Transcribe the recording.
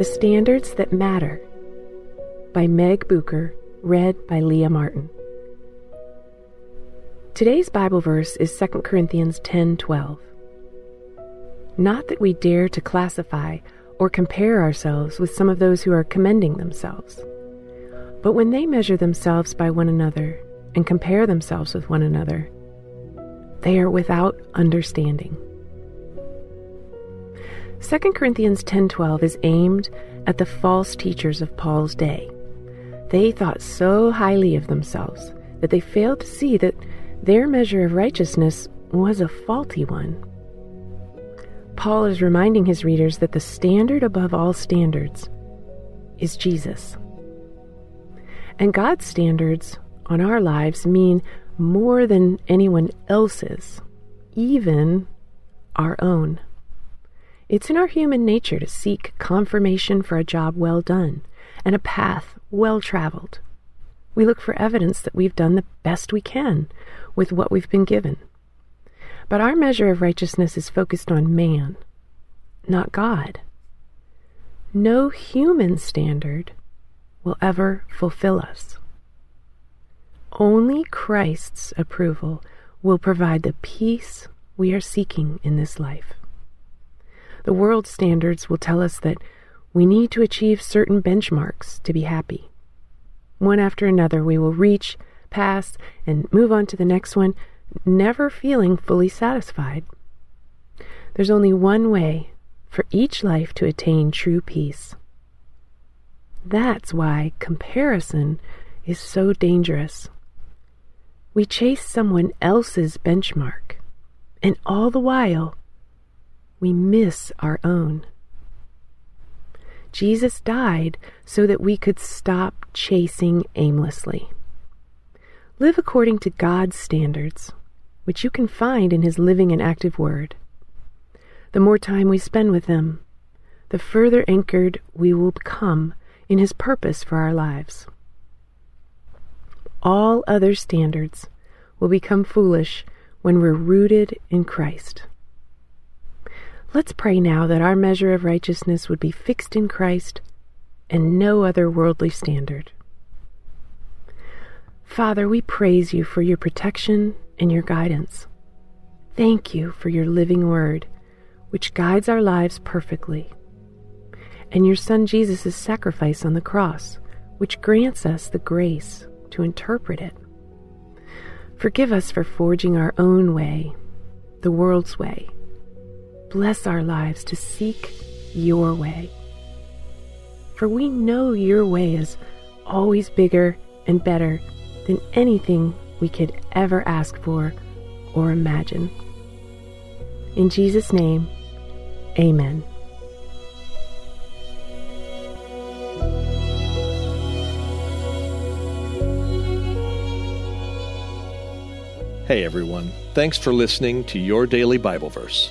The Standards That Matter by Meg Bucher, read by Leah Martin. Today's Bible verse is 2 Corinthians 10:12. Not that we dare to classify or compare ourselves with some of those who are commending themselves. But when they measure themselves by one another and compare themselves with one another, they are without understanding. 2 Corinthians 10:12 is aimed at the false teachers of Paul's day. They thought so highly of themselves that they failed to see that their measure of righteousness was a faulty one. Paul is reminding his readers that the standard above all standards is Jesus. And God's standards on our lives mean more than anyone else's, even our own. It's in our human nature to seek confirmation for a job well done and a path well traveled. We look for evidence that we've done the best we can with what we've been given. But our measure of righteousness is focused on man, not God. No human standard will ever fulfill us. Only Christ's approval will provide the peace we are seeking in this life. The world standards will tell us that we need to achieve certain benchmarks to be happy. One after another, we will reach, pass, and move on to the next one, never feeling fully satisfied. There's only one way for each life to attain true peace. That's why comparison is so dangerous. We chase someone else's benchmark, and all the while, we miss our own. Jesus died so that we could stop chasing aimlessly. Live according to God's standards, which you can find in His living and active Word. The more time we spend with Him, the further anchored we will become in His purpose for our lives. All other standards will become foolish when we're rooted in Christ. Let's pray now that our measure of righteousness would be fixed in Christ and no other worldly standard. Father, we praise you for your protection and your guidance. Thank you for your living word, which guides our lives perfectly, and your Son Jesus' sacrifice on the cross, which grants us the grace to interpret it. Forgive us for forging our own way, the world's way bless our lives to seek your way. For we know your way is always bigger and better than anything we could ever ask for or imagine. In Jesus' name, amen. Hey everyone, thanks for listening to Your Daily Bible Verse